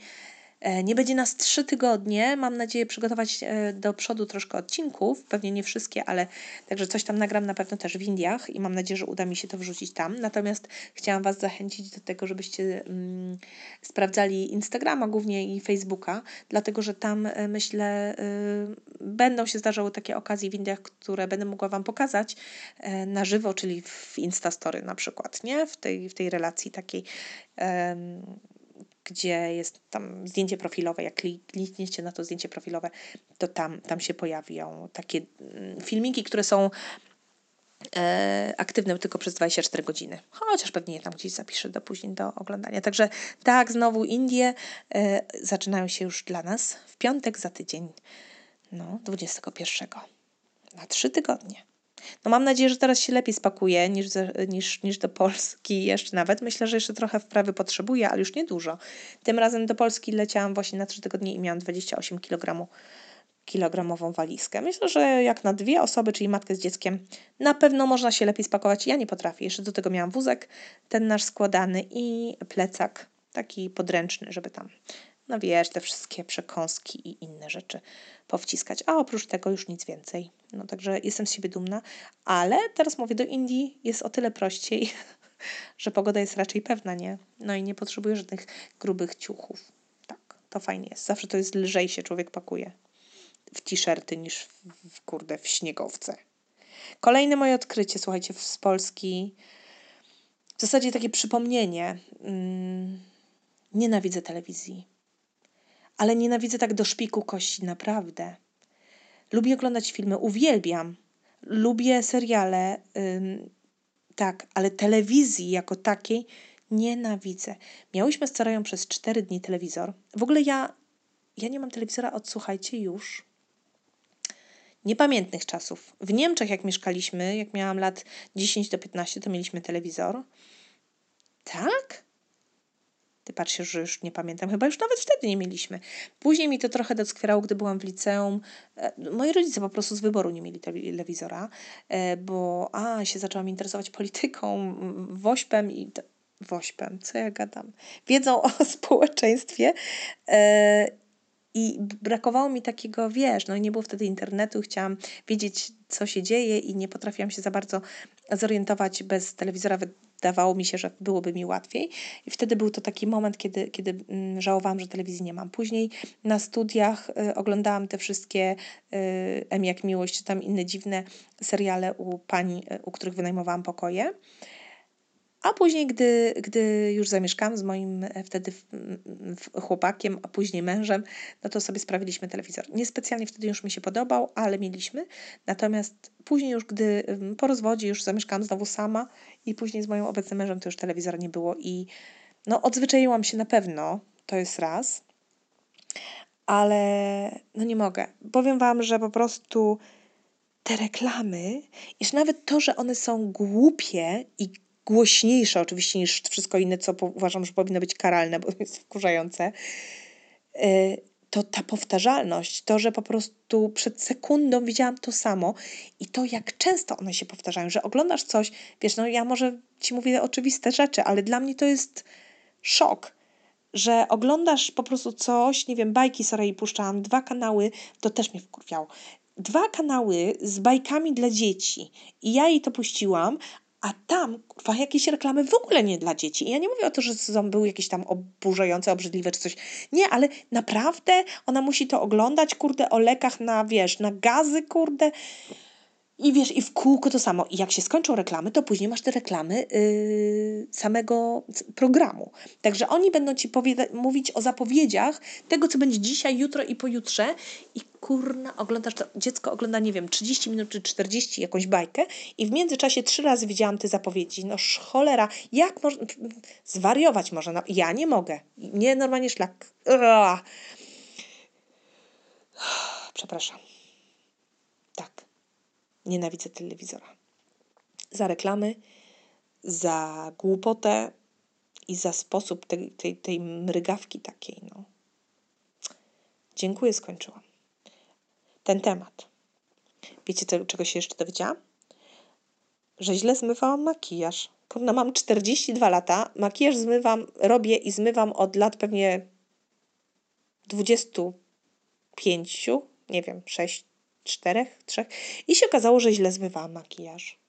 E, nie będzie nas trzy tygodnie. Mam nadzieję przygotować e, do przodu troszkę odcinków. Pewnie nie wszystkie, ale także coś tam nagram na pewno też w Indiach i mam nadzieję, że uda mi się to wrzucić tam. Natomiast chciałam Was zachęcić do tego, żebyście mm, sprawdzali Instagrama głównie i Facebooka, dlatego że tam e, myślę y, będą się zdarzały takie okazje w Indiach, które będę mogła Wam pokazać y, na żywo, czyli w Instastory na przykład, nie? W tej, w tej relacji takiej gdzie jest tam zdjęcie profilowe, jak klikniecie na to zdjęcie profilowe, to tam, tam się pojawią takie mm, filmiki, które są e, aktywne tylko przez 24 godziny. Chociaż pewnie je tam gdzieś zapiszę do później do oglądania. Także tak, znowu Indie e, zaczynają się już dla nas w piątek za tydzień, no 21. Na trzy tygodnie. No mam nadzieję, że teraz się lepiej spakuje niż, niż, niż do Polski jeszcze nawet. Myślę, że jeszcze trochę wprawy potrzebuję, ale już niedużo. Tym razem do Polski leciałam właśnie na trzy tygodnie i miałam 28 kg kilogramową walizkę. Myślę, że jak na dwie osoby, czyli matkę z dzieckiem, na pewno można się lepiej spakować. Ja nie potrafię. Jeszcze do tego miałam wózek, ten nasz składany i plecak taki podręczny, żeby tam no wiesz, te wszystkie przekąski i inne rzeczy powciskać. A oprócz tego już nic więcej. No także jestem z siebie dumna, ale teraz mówię, do Indii jest o tyle prościej, że pogoda jest raczej pewna, nie? No i nie potrzebuję żadnych grubych ciuchów. Tak, to fajnie jest. Zawsze to jest lżej się człowiek pakuje w t-shirty niż w, w kurde w śniegowce. Kolejne moje odkrycie, słuchajcie, z Polski. W zasadzie takie przypomnienie. Mm, nienawidzę telewizji ale nienawidzę tak do szpiku kości, naprawdę. Lubię oglądać filmy, uwielbiam. Lubię seriale, ym, tak, ale telewizji jako takiej nienawidzę. Miałyśmy z Carają przez cztery dni telewizor. W ogóle ja, ja nie mam telewizora od, słuchajcie, już niepamiętnych czasów. W Niemczech, jak mieszkaliśmy, jak miałam lat 10 do 15, to mieliśmy telewizor. Tak? Ty patrzysz, że już nie pamiętam, chyba już nawet wtedy nie mieliśmy. Później mi to trochę doskwierało, gdy byłam w liceum. E, moi rodzice po prostu z wyboru nie mieli telewizora, e, bo a, się zaczęłam interesować polityką, wośpem i wośpem, co ja gadam, wiedzą o społeczeństwie e, i brakowało mi takiego, wiesz, no nie było wtedy internetu, chciałam wiedzieć, co się dzieje i nie potrafiłam się za bardzo zorientować bez telewizora wydawało mi się, że byłoby mi łatwiej. I wtedy był to taki moment, kiedy, kiedy mm, żałowałam, że telewizji nie mam. Później na studiach y, oglądałam te wszystkie y, M jak Miłość, czy tam inne dziwne seriale u pani, y, u których wynajmowałam pokoje. A później, gdy, gdy już zamieszkałam z moim e, wtedy chłopakiem, a później mężem, no to sobie sprawiliśmy telewizor. Niespecjalnie wtedy już mi się podobał, ale mieliśmy. Natomiast później już, gdy po rozwodzie już zamieszkałam znowu sama i później z moim obecnym mężem, to już telewizora nie było i no odzwyczaiłam się na pewno, to jest raz, ale no nie mogę. Powiem Wam, że po prostu te reklamy, iż nawet to, że one są głupie i głośniejsze oczywiście niż wszystko inne, co uważam, że powinno być karalne, bo jest wkurzające, y, to ta powtarzalność, to, że po prostu przed sekundą widziałam to samo i to, jak często one się powtarzają, że oglądasz coś, wiesz, no ja może ci mówię oczywiste rzeczy, ale dla mnie to jest szok, że oglądasz po prostu coś, nie wiem, bajki Sorei puszczałam, dwa kanały, to też mnie wkurwiało. Dwa kanały z bajkami dla dzieci i ja jej to puściłam, a tam, kurwa, jakieś reklamy w ogóle nie dla dzieci. I ja nie mówię o to, że są, były jakieś tam oburzające, obrzydliwe czy coś. Nie, ale naprawdę ona musi to oglądać, kurde, o lekach na, wiesz, na gazy, kurde. I wiesz, i w kółko to samo. I jak się skończą reklamy, to później masz te reklamy yy, samego programu. Także oni będą ci mówić o zapowiedziach tego, co będzie dzisiaj, jutro i pojutrze. I kurna, oglądasz to, dziecko ogląda, nie wiem, 30 minut czy 40 jakąś bajkę i w międzyczasie trzy razy widziałam te zapowiedzi. No cholera, jak można, zwariować można. No, ja nie mogę. Nie, normalnie szlak. Ua. Przepraszam. Tak. Nienawidzę telewizora. Za reklamy, za głupotę i za sposób tej, tej, tej mrygawki takiej. No. Dziękuję, skończyłam. Ten temat. Wiecie, co, czego się jeszcze dowiedziałam? Że źle zmywałam makijaż. Kurna, mam 42 lata, makijaż zmywam, robię i zmywam od lat pewnie 25, nie wiem, 6, czterech, trzech i się okazało, że źle zmywałam makijaż.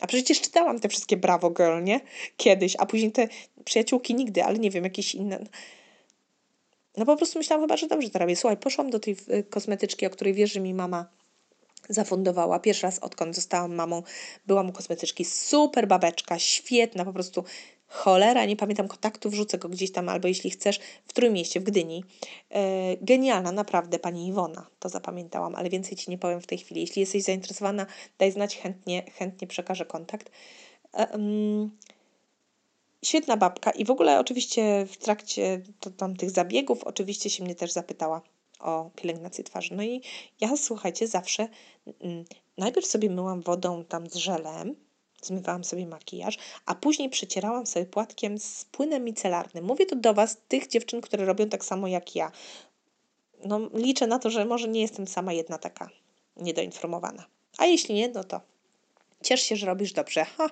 A przecież czytałam te wszystkie Bravo Girl, nie? Kiedyś, a później te przyjaciółki nigdy, ale nie wiem, jakieś inne. No po prostu myślałam chyba, że dobrze to robię. Słuchaj, poszłam do tej y, kosmetyczki, o której wierzy mi mama zafundowała. Pierwszy raz, odkąd zostałam mamą, byłam u kosmetyczki. Super babeczka, świetna, po prostu cholera, nie pamiętam kontaktu, wrzucę go gdzieś tam, albo jeśli chcesz, w Trójmieście, w Gdyni. E, genialna, naprawdę, pani Iwona, to zapamiętałam, ale więcej Ci nie powiem w tej chwili. Jeśli jesteś zainteresowana, daj znać, chętnie, chętnie przekażę kontakt. E, um, świetna babka i w ogóle oczywiście w trakcie to, tam tych zabiegów oczywiście się mnie też zapytała o pielęgnację twarzy. No i ja, słuchajcie, zawsze mm, najpierw sobie myłam wodą tam z żelem, zmywałam sobie makijaż, a później przecierałam sobie płatkiem z płynem micelarnym. Mówię to do Was, tych dziewczyn, które robią tak samo jak ja. No, liczę na to, że może nie jestem sama jedna taka niedoinformowana. A jeśli nie, no to ciesz się, że robisz dobrze. Ha.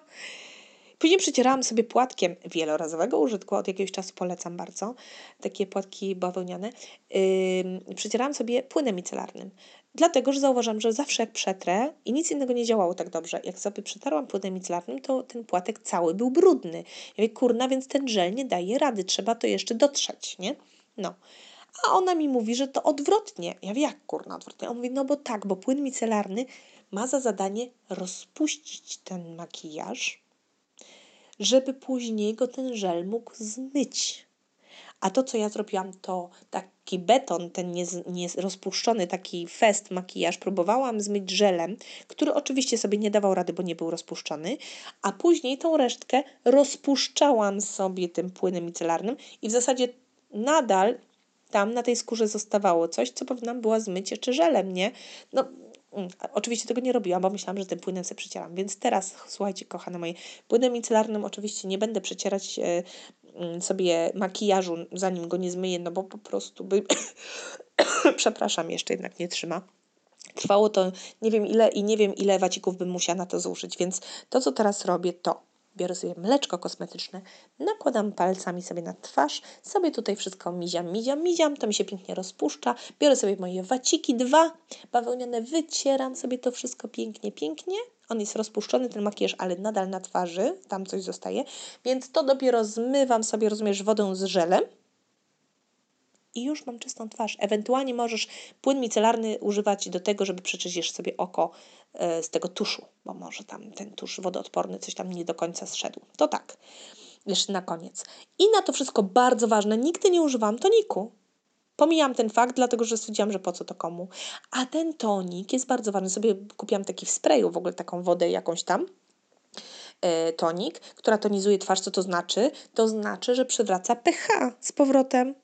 Później przecierałam sobie płatkiem wielorazowego użytku, od jakiegoś czasu polecam bardzo, takie płatki bawełniane. Yy, przecierałam sobie płynem micelarnym. Dlatego, że zauważam, że zawsze jak przetrę i nic innego nie działało tak dobrze, jak sobie przetarłam płynem micelarnym, to ten płatek cały był brudny. Ja mówię, kurna, więc ten żel nie daje rady, trzeba to jeszcze dotrzeć, nie? No. A ona mi mówi, że to odwrotnie. Ja wiem, jak kurna odwrotnie? On mówi, no bo tak, bo płyn micelarny ma za zadanie rozpuścić ten makijaż, żeby później go ten żel mógł zmyć. A to, co ja zrobiłam, to taki beton, ten nierozpuszczony, nie taki fest makijaż, próbowałam zmyć żelem, który oczywiście sobie nie dawał rady, bo nie był rozpuszczony, a później tą resztkę rozpuszczałam sobie tym płynem micelarnym i w zasadzie nadal tam na tej skórze zostawało coś, co powinnam była zmyć jeszcze żelem, nie? No, oczywiście tego nie robiłam, bo myślałam, że tym płynem sobie przecieram. Więc teraz, słuchajcie, kochane moje, płynem micelarnym oczywiście nie będę przecierać e, mm, sobie makijażu, zanim go nie zmyję, no bo po prostu by... Przepraszam, jeszcze jednak nie trzyma. Trwało to nie wiem ile i nie wiem ile wacików bym musiała na to zużyć, więc to, co teraz robię, to biorę sobie mleczko kosmetyczne, nakładam palcami sobie na twarz, sobie tutaj wszystko miziam, miziam, miziam, to mi się pięknie rozpuszcza, biorę sobie moje waciki, dwa bawełniane, wycieram sobie to wszystko pięknie, pięknie, on jest rozpuszczony, ten makijaż, ale nadal na twarzy, tam coś zostaje, więc to dopiero zmywam sobie, rozumiesz, wodą z żelem, i już mam czystą twarz. Ewentualnie możesz płyn micelarny używać do tego, żeby przeczyścić sobie oko e, z tego tuszu, bo może tam ten tusz wodoodporny coś tam nie do końca zszedł. To tak. Jeszcze na koniec. I na to wszystko bardzo ważne, nigdy nie używam toniku. Pomijam ten fakt, dlatego że stwierdziłam, że po co to komu. A ten tonik jest bardzo ważny. Sobie kupiłam taki w sprayu, w ogóle taką wodę jakąś tam, e, tonik, która tonizuje twarz. Co to znaczy? To znaczy, że przywraca pH z powrotem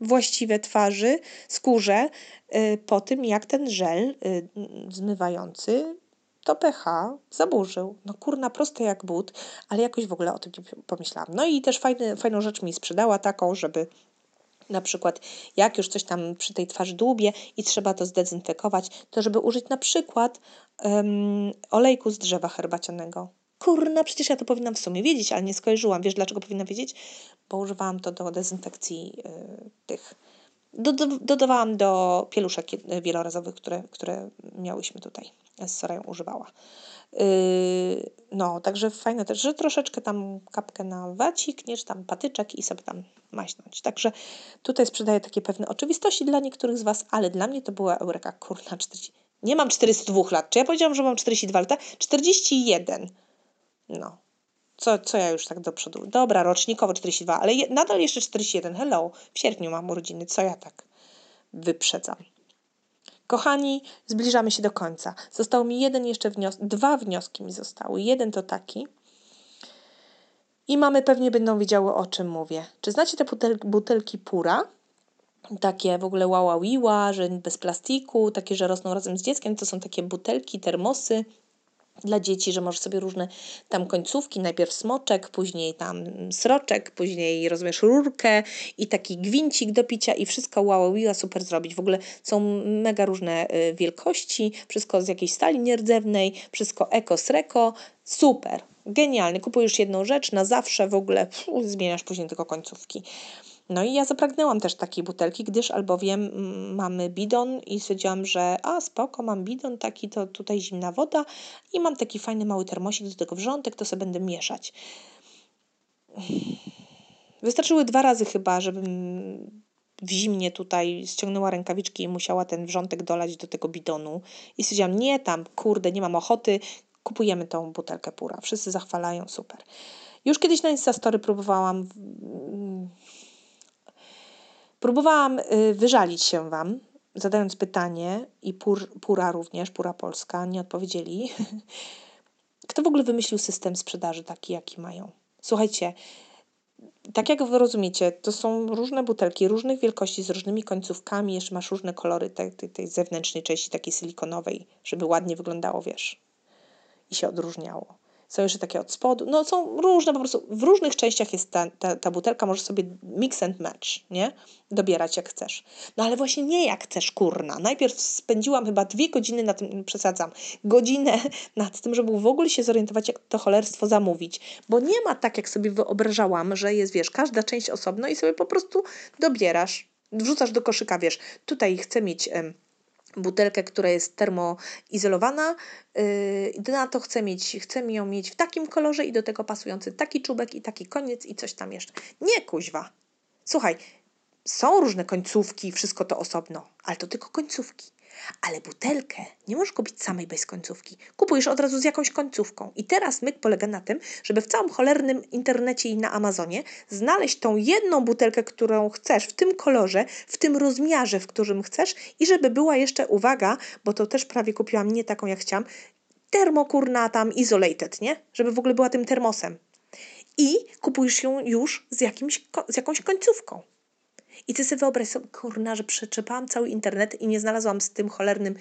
właściwe twarzy, skórze y, po tym, jak ten żel y, zmywający to pH zaburzył. No kurna, proste jak but, ale jakoś w ogóle o tym nie pomyślałam. No i też fajny, fajną rzecz mi sprzedała taką, żeby na przykład jak już coś tam przy tej twarzy dłubie i trzeba to zdezynfekować, to żeby użyć na przykład um, olejku z drzewa herbacianego kurna, przecież ja to powinnam w sumie wiedzieć, ale nie skojarzyłam. Wiesz, dlaczego powinnam wiedzieć? Bo używałam to do dezynfekcji yy, tych. Do, do, dodawałam do pieluszek wielorazowych, które, które miałyśmy tutaj. Z Sorają używała. Yy, no, także fajne też, że troszeczkę tam kapkę na wacik, nie, czy tam patyczek i sobie tam maśnąć. Także tutaj sprzedaję takie pewne oczywistości dla niektórych z Was, ale dla mnie to była eureka, kurna, 40. Nie mam 42 lat. Czy ja powiedziałam, że mam 42 lata? 41. No. Co, co ja już tak do przodu? Dobra, rocznikowo 42, ale je, nadal jeszcze 41. Hello. W sierpniu mam urodziny. Co ja tak wyprzedzam? Kochani, zbliżamy się do końca. Został mi jeden jeszcze wniosek, dwa wnioski mi zostały. Jeden to taki. I mamy pewnie będą wiedziały o czym mówię. Czy znacie te butel, butelki pura? Takie w ogóle wała wiła, że bez plastiku, takie, że rosną razem z dzieckiem. To są takie butelki, termosy dla dzieci, że możesz sobie różne tam końcówki, najpierw smoczek, później tam sroczek, później rozumiesz rurkę i taki gwincik do picia i wszystko wow, wow, super zrobić. W ogóle są mega różne y, wielkości, wszystko z jakiejś stali nierdzewnej, wszystko eko, sreko, super, genialny. Kupujesz jedną rzecz na zawsze, w ogóle pff, zmieniasz później tylko końcówki. No i ja zapragnęłam też takiej butelki, gdyż albowiem mamy bidon i stwierdziłam, że a spoko, mam bidon taki, to tutaj zimna woda i mam taki fajny mały termosik do tego wrzątek, to sobie będę mieszać. Wystarczyły dwa razy chyba, żebym w zimnie tutaj ściągnęła rękawiczki i musiała ten wrzątek dolać do tego bidonu. I stwierdziłam, nie tam, kurde, nie mam ochoty, kupujemy tą butelkę pura. Wszyscy zachwalają, super. Już kiedyś na Instastory próbowałam Próbowałam y, wyżalić się Wam, zadając pytanie i pur, Pura również, Pura Polska, nie odpowiedzieli. Kto w ogóle wymyślił system sprzedaży taki, jaki mają? Słuchajcie, tak jak wy rozumiecie, to są różne butelki różnych wielkości z różnymi końcówkami, jeszcze masz różne kolory tej, tej, tej zewnętrznej części, takiej silikonowej, żeby ładnie wyglądało, wiesz, i się odróżniało są jeszcze takie od spodu, no są różne, po prostu w różnych częściach jest ta, ta, ta butelka, możesz sobie mix and match, nie? Dobierać jak chcesz. No ale właśnie nie jak chcesz, kurna. Najpierw spędziłam chyba dwie godziny na tym, przesadzam, godzinę nad tym, żeby w ogóle się zorientować, jak to cholerstwo zamówić. Bo nie ma tak, jak sobie wyobrażałam, że jest, wiesz, każda część osobno i sobie po prostu dobierasz, wrzucasz do koszyka, wiesz, tutaj chcę mieć butelkę, która jest termoizolowana. Yy, na to chcę mieć, chcę ją mieć w takim kolorze i do tego pasujący taki czubek i taki koniec i coś tam jeszcze. Nie, kuźwa. Słuchaj, są różne końcówki, wszystko to osobno, ale to tylko końcówki. Ale butelkę nie możesz kupić samej bez końcówki. Kupujesz od razu z jakąś końcówką. I teraz myk polega na tym, żeby w całym cholernym internecie i na Amazonie znaleźć tą jedną butelkę, którą chcesz, w tym kolorze, w tym rozmiarze, w którym chcesz i żeby była jeszcze, uwaga, bo to też prawie kupiłam nie taką jak chciałam, termokurna tam isolated, nie? Żeby w ogóle była tym termosem. I kupujesz ją już z, jakimś, z jakąś końcówką. I ty sobie wyobraź kurna, że przeczepałam cały internet i nie znalazłam z tym cholernym,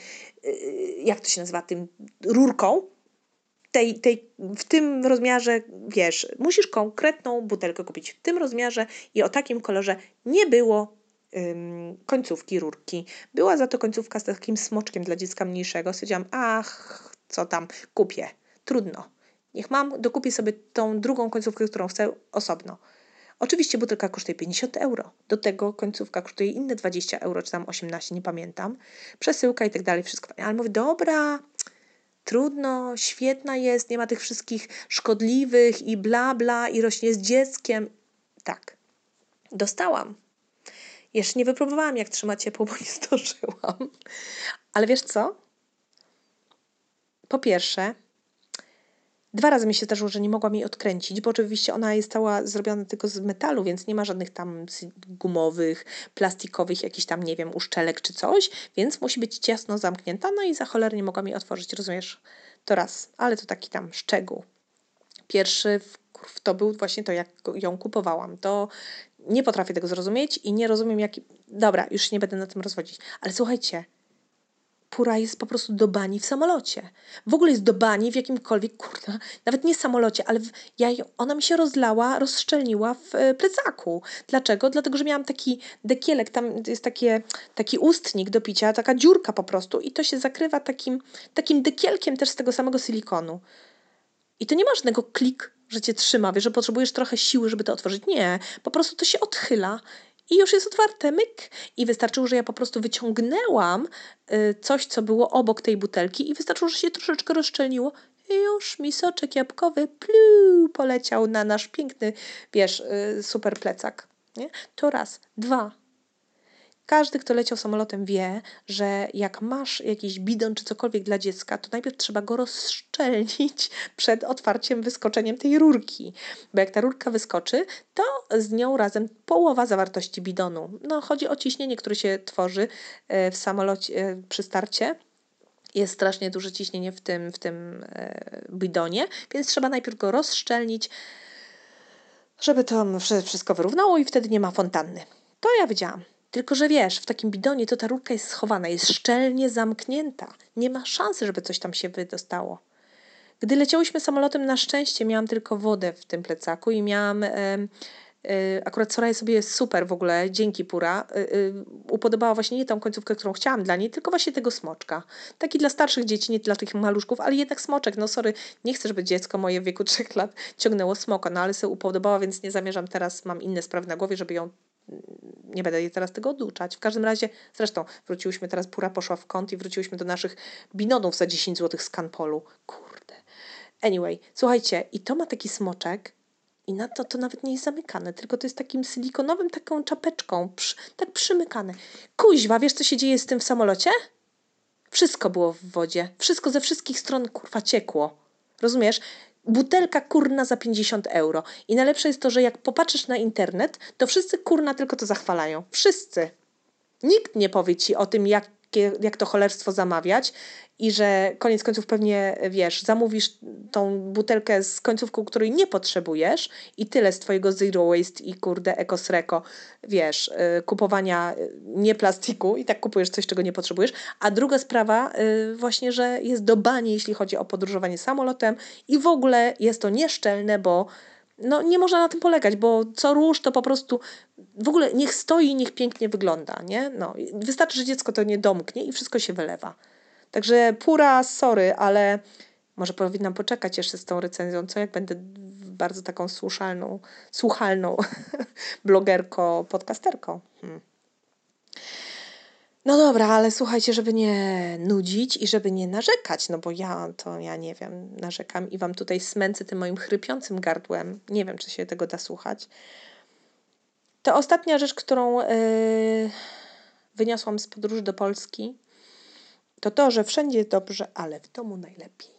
yy, jak to się nazywa, tym rurką, tej, tej, w tym rozmiarze, wiesz, musisz konkretną butelkę kupić w tym rozmiarze i o takim kolorze nie było ym, końcówki rurki. Była za to końcówka z takim smoczkiem dla dziecka mniejszego. Stwierdziłam, ach, co tam, kupię. Trudno. Niech mam, dokupię sobie tą drugą końcówkę, którą chcę osobno. Oczywiście butelka kosztuje 50 euro. Do tego końcówka kosztuje inne 20 euro, czy tam 18, nie pamiętam. Przesyłka i tak dalej, wszystko. Ale mówię, dobra, trudno, świetna jest, nie ma tych wszystkich szkodliwych i bla bla i rośnie z dzieckiem. Tak, dostałam. Jeszcze nie wypróbowałam, jak trzymać ciepło, bo nie zdążyłam. Ale wiesz co? Po pierwsze, Dwa razy mi się zdarzyło, że nie mogłam jej odkręcić, bo oczywiście ona jest cała zrobiona tylko z metalu, więc nie ma żadnych tam gumowych, plastikowych, jakichś tam, nie wiem, uszczelek czy coś, więc musi być ciasno zamknięta, no i za cholernie mogłam jej otworzyć, rozumiesz? To raz, ale to taki tam szczegół. Pierwszy to był właśnie to, jak ją kupowałam. To nie potrafię tego zrozumieć i nie rozumiem, jak. Dobra, już nie będę na tym rozwodzić. Ale słuchajcie, pura jest po prostu do bani w samolocie. W ogóle jest do bani w jakimkolwiek, kurde, nawet nie samolocie, ale w, ja, ona mi się rozlała, rozszczelniła w e, plecaku. Dlaczego? Dlatego, że miałam taki dekielek, tam jest takie, taki ustnik do picia, taka dziurka po prostu i to się zakrywa takim, takim dekielkiem też z tego samego silikonu. I to nie ma żadnego klik, że cię trzyma, wiesz, że potrzebujesz trochę siły, żeby to otworzyć. Nie, po prostu to się odchyla i już jest otwarte, myk. I wystarczyło, że ja po prostu wyciągnęłam y, coś, co było obok tej butelki i wystarczyło, że się troszeczkę rozszczelniło i już mi soczek jabłkowy plu, poleciał na nasz piękny, wiesz, y, super plecak. Nie? To raz. Dwa. Każdy, kto leciał samolotem, wie, że jak masz jakiś bidon czy cokolwiek dla dziecka, to najpierw trzeba go rozszczelnić przed otwarciem, wyskoczeniem tej rurki. Bo jak ta rurka wyskoczy, to z nią razem połowa zawartości bidonu. No, chodzi o ciśnienie, które się tworzy e, w samolocie e, przy starcie jest strasznie duże ciśnienie w tym, w tym e, bidonie, więc trzeba najpierw go rozszczelnić, żeby to wszystko wyrównało i wtedy nie ma fontanny. To ja wiedziałam. Tylko, że wiesz, w takim bidonie to ta rurka jest schowana, jest szczelnie zamknięta. Nie ma szansy, żeby coś tam się wydostało. Gdy leciałyśmy samolotem, na szczęście miałam tylko wodę w tym plecaku i miałam. E, e, akurat Soraya sobie jest super w ogóle, dzięki Pura. E, upodobała właśnie nie tą końcówkę, którą chciałam dla niej, tylko właśnie tego smoczka. Taki dla starszych dzieci, nie dla tych maluszków, ale jednak smoczek. No sorry, nie chcę, żeby dziecko moje w wieku trzech lat ciągnęło smoka, no ale sobie upodobała, więc nie zamierzam teraz, mam inne sprawy na głowie, żeby ją nie będę jej teraz tego oduczać. W każdym razie, zresztą wróciłyśmy teraz, pura poszła w kąt i wróciłyśmy do naszych binonów za 10 zł z Canpolu. Kurde. Anyway, słuchajcie, i to ma taki smoczek i na to to nawet nie jest zamykane, tylko to jest takim silikonowym, taką czapeczką, tak przymykane. Kuźwa, wiesz co się dzieje z tym w samolocie? Wszystko było w wodzie. Wszystko ze wszystkich stron kurwa ciekło. Rozumiesz? Butelka kurna za 50 euro. I najlepsze jest to, że jak popatrzysz na internet, to wszyscy kurna tylko to zachwalają. Wszyscy. Nikt nie powie ci o tym, jak, jak to cholerstwo zamawiać i że koniec końców pewnie, wiesz, zamówisz tą butelkę z końcówką, której nie potrzebujesz i tyle z twojego zero waste i kurde ekosreko, wiesz, y, kupowania y, nie plastiku i tak kupujesz coś, czego nie potrzebujesz. A druga sprawa y, właśnie, że jest do bani, jeśli chodzi o podróżowanie samolotem i w ogóle jest to nieszczelne, bo no nie można na tym polegać, bo co róż to po prostu w ogóle niech stoi, niech pięknie wygląda, nie? No, wystarczy, że dziecko to nie domknie i wszystko się wylewa. Także pura, sorry, ale może powinnam poczekać jeszcze z tą recenzją, co jak będę bardzo taką słuszalną, słuchalną blogerko, podcasterką. Hmm. No dobra, ale słuchajcie, żeby nie nudzić i żeby nie narzekać, no bo ja to ja nie wiem, narzekam i wam tutaj smęcę tym moim chrypiącym gardłem. Nie wiem, czy się tego da słuchać. To ostatnia rzecz, którą yy, wyniosłam z podróży do Polski, to to, że wszędzie dobrze, ale w domu najlepiej.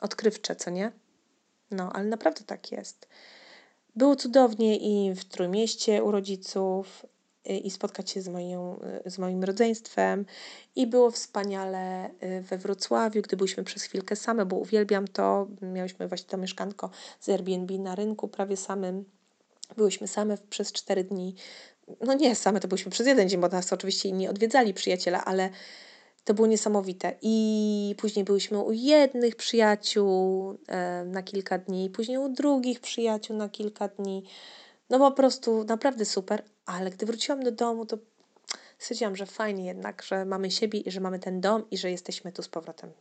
Odkrywcze, co nie? No, ale naprawdę tak jest. Było cudownie i w Trójmieście u rodziców, i spotkać się z, moją, y, z moim rodzeństwem. I było wspaniale y, we Wrocławiu, gdy byliśmy przez chwilkę same, bo uwielbiam to. Miałyśmy właśnie to mieszkanko z Airbnb na rynku prawie samym. Byłyśmy same przez cztery dni no nie same to byliśmy przez jeden dzień, bo nas oczywiście inni odwiedzali przyjaciela, ale to było niesamowite. I później byliśmy u jednych przyjaciół e, na kilka dni, później u drugich przyjaciół na kilka dni. No po prostu naprawdę super, ale gdy wróciłam do domu, to stwierdziłam, że fajnie jednak, że mamy siebie i że mamy ten dom i że jesteśmy tu z powrotem.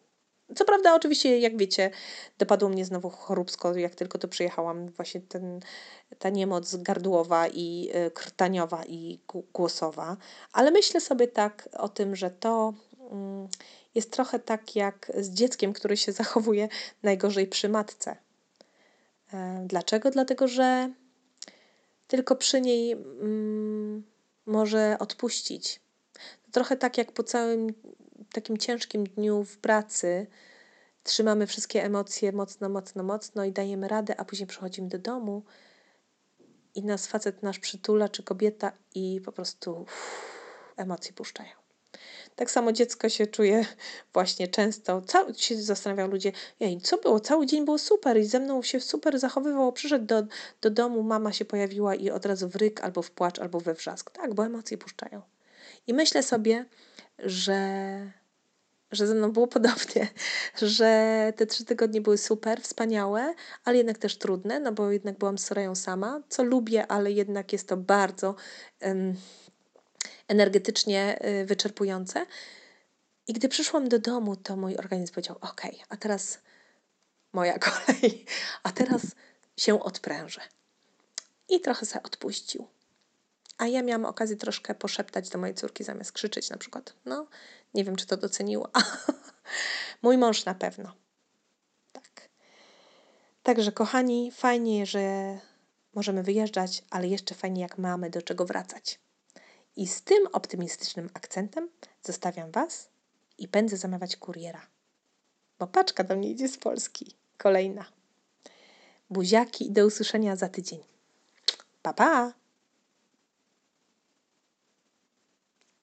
Co prawda, oczywiście, jak wiecie, dopadło mnie znowu choróbsko, jak tylko to przyjechałam, właśnie ten, ta niemoc gardłowa i y, krtaniowa i głosowa, ale myślę sobie tak o tym, że to mm, jest trochę tak jak z dzieckiem, które się zachowuje najgorzej przy matce. E, dlaczego? Dlatego, że tylko przy niej mm, może odpuścić. Trochę tak jak po całym takim ciężkim dniu w pracy trzymamy wszystkie emocje mocno, mocno, mocno i dajemy radę, a później przychodzimy do domu i nas facet nasz przytula, czy kobieta i po prostu uff, emocje puszczają. Tak samo dziecko się czuje właśnie często. Cały, się zastanawiają ludzie, jej, co było? Cały dzień było super i ze mną się super zachowywało. Przyszedł do, do domu, mama się pojawiła i od razu w ryk, albo w płacz, albo we wrzask. Tak, bo emocje puszczają. I myślę sobie, że że ze mną było podobnie, że te trzy tygodnie były super, wspaniałe, ale jednak też trudne, no bo jednak byłam z Sorają sama, co lubię, ale jednak jest to bardzo um, energetycznie y, wyczerpujące. I gdy przyszłam do domu, to mój organizm powiedział: OK, a teraz moja kolej. A teraz się odprężę. I trochę sobie odpuścił. A ja miałam okazję troszkę poszeptać do mojej córki zamiast krzyczeć na przykład. No, nie wiem, czy to doceniła. Mój mąż na pewno. Tak. Także, kochani, fajnie, że możemy wyjeżdżać, ale jeszcze fajnie, jak mamy do czego wracać. I z tym optymistycznym akcentem zostawiam Was i pędzę zamawiać kuriera. Bo paczka do mnie idzie z Polski. Kolejna. Buziaki i do usłyszenia za tydzień. Pa, pa!